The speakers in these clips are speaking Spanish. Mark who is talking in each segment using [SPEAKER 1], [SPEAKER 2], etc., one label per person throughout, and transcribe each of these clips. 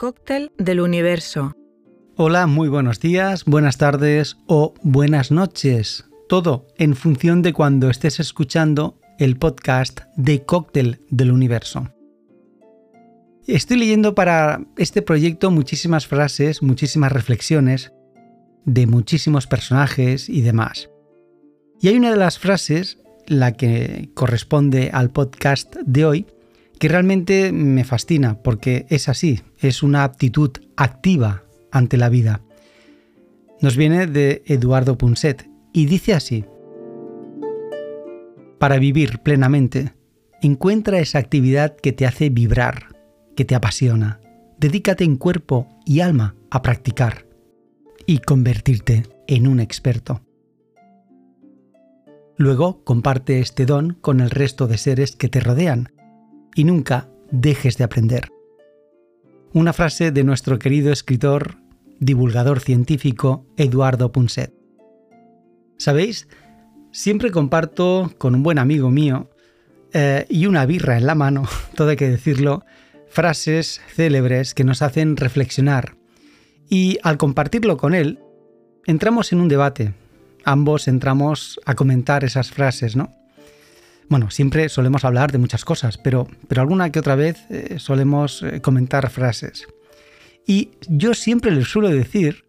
[SPEAKER 1] cóctel del universo.
[SPEAKER 2] Hola, muy buenos días, buenas tardes o buenas noches. Todo en función de cuando estés escuchando el podcast de Cóctel del Universo. Estoy leyendo para este proyecto muchísimas frases, muchísimas reflexiones de muchísimos personajes y demás. Y hay una de las frases, la que corresponde al podcast de hoy, que realmente me fascina porque es así, es una aptitud activa ante la vida. Nos viene de Eduardo Punset y dice así, para vivir plenamente, encuentra esa actividad que te hace vibrar, que te apasiona. Dedícate en cuerpo y alma a practicar y convertirte en un experto. Luego comparte este don con el resto de seres que te rodean y nunca dejes de aprender. Una frase de nuestro querido escritor, divulgador científico Eduardo Punset. ¿Sabéis? Siempre comparto con un buen amigo mío eh, y una birra en la mano, todo hay que decirlo, frases célebres que nos hacen reflexionar. Y al compartirlo con él, entramos en un debate. Ambos entramos a comentar esas frases, ¿no? Bueno, siempre solemos hablar de muchas cosas, pero, pero alguna que otra vez eh, solemos eh, comentar frases. Y yo siempre les suelo decir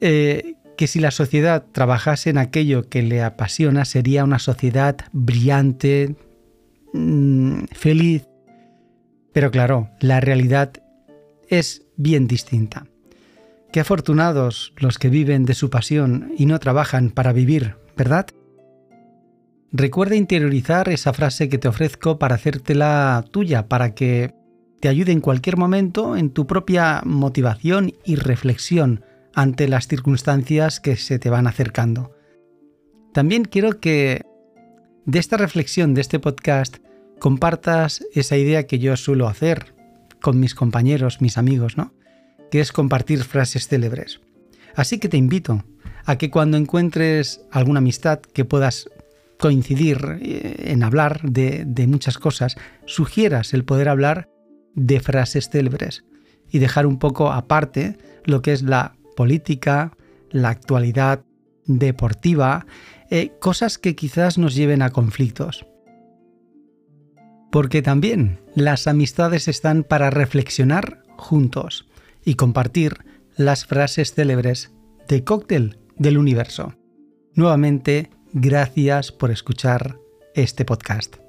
[SPEAKER 2] eh, que si la sociedad trabajase en aquello que le apasiona, sería una sociedad brillante, mm, feliz. Pero claro, la realidad es bien distinta. Qué afortunados los que viven de su pasión y no trabajan para vivir, ¿verdad? Recuerda interiorizar esa frase que te ofrezco para hacértela tuya, para que te ayude en cualquier momento en tu propia motivación y reflexión ante las circunstancias que se te van acercando. También quiero que de esta reflexión, de este podcast, compartas esa idea que yo suelo hacer con mis compañeros, mis amigos, ¿no? Que es compartir frases célebres. Así que te invito a que cuando encuentres alguna amistad que puedas coincidir eh, en hablar de, muchas cosas, sugieras el poder hablar de frases célebres y dejar un poco aparte lo que es la política, la actualidad deportiva, eh, cosas que quizás nos lleven a conflictos. Porque también las amistades están para reflexionar juntos y compartir las frases célebres de cóctel del universo. Nuevamente, Gracias por escuchar este podcast.